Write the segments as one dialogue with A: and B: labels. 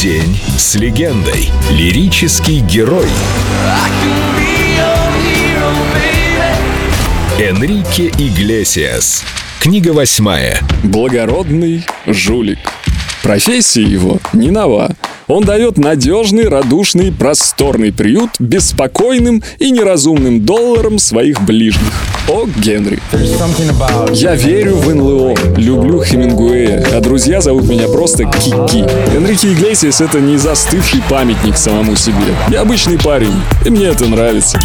A: День с легендой. Лирический герой. Энрике Иглесиас. Книга восьмая.
B: Благородный жулик. Профессия его не нова. Он дает надежный, радушный, просторный приют беспокойным и неразумным долларам своих ближних. О, Генри. Я верю в НЛО, люблю Хемингуэя, а друзья зовут меня просто Кики. Энрике Иглесиас — это не застывший памятник самому себе. Я обычный парень, и мне это нравится.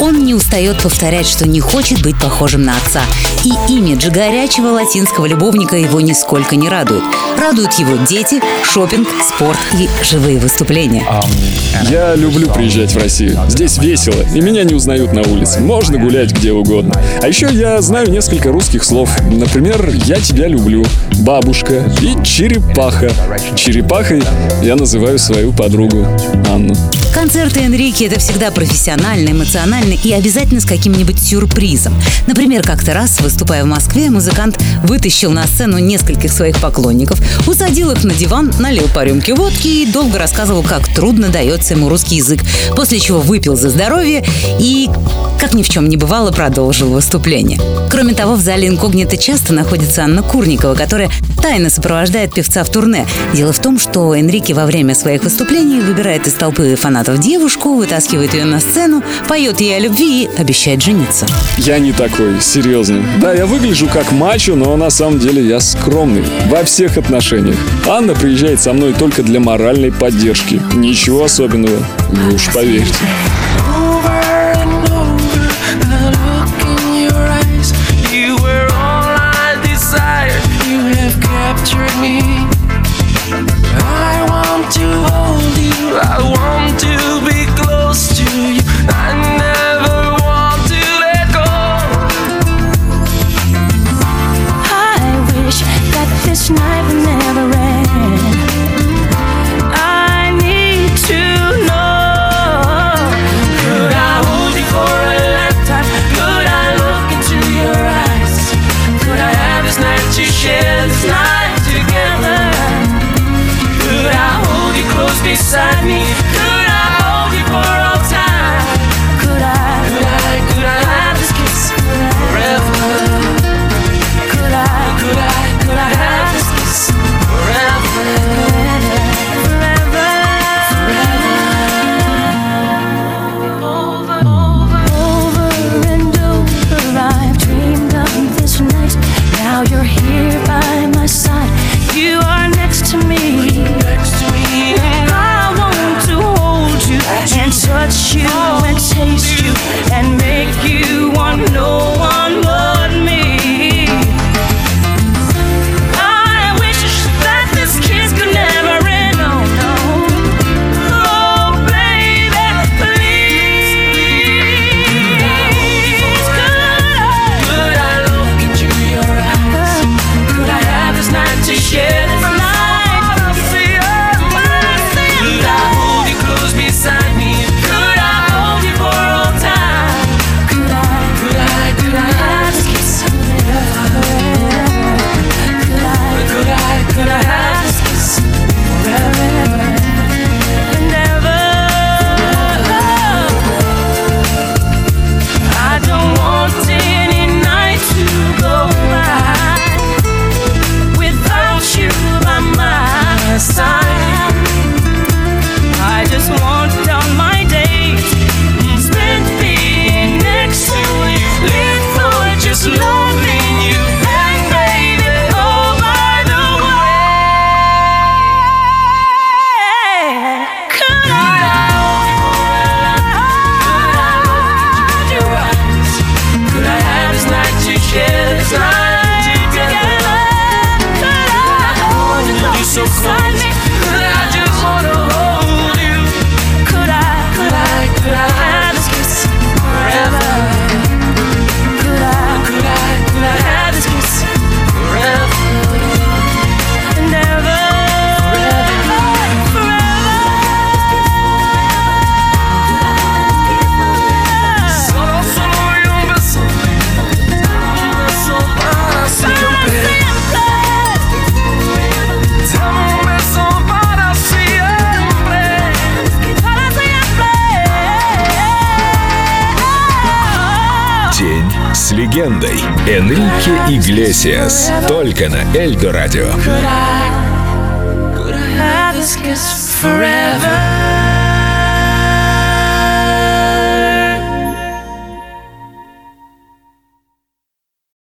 C: Он не устает повторять, что не хочет быть похожим на отца. И имидж горячего латинского любовника его нисколько не радует. Радуют его дети, шопинг, спорт и живые выступления.
B: Я люблю приезжать в Россию. Здесь весело, и меня не узнают на улице. Можно гулять где угодно. А еще я знаю несколько русских слов. Например, «я тебя люблю», «бабушка» и «черепаха». Черепахой я называю свою подругу Анну.
C: Концерты Энрике — это всегда профессионально, эмоционально и обязательно с каким-нибудь сюрпризом. Например, как-то раз, выступая в Москве, музыкант вытащил на сцену нескольких своих поклонников, усадил их на диван, налил по рюмке водки и долго рассказывал, как трудно дается ему русский язык, после чего выпил за здоровье и, как ни в чем не бывало, продолжил выступление. Кроме того, в зале инкогнито часто находится Анна Курникова, которая тайно сопровождает певца в турне. Дело в том, что Энрике во время своих выступлений выбирает из толпы фанатов девушку, вытаскивает ее на сцену, поет ей о любви и обещает жениться.
B: Я не такой, серьезно. Да, я выгляжу как мачо, но на самом деле я скромный. Во всех отношениях. Анна приезжает со мной только для моральной поддержки. Ничего особенного. Вы уж поверьте.
D: this night will never end. I need to know. Could I hold you for a lifetime? Could I look into your eyes? Could I have this night to share this night together? Could I hold you close beside me? Could I hold you for
A: a легендой Энрике Иглесиас. Только на Эльдо Радио.
D: Could I, could I have this kiss forever?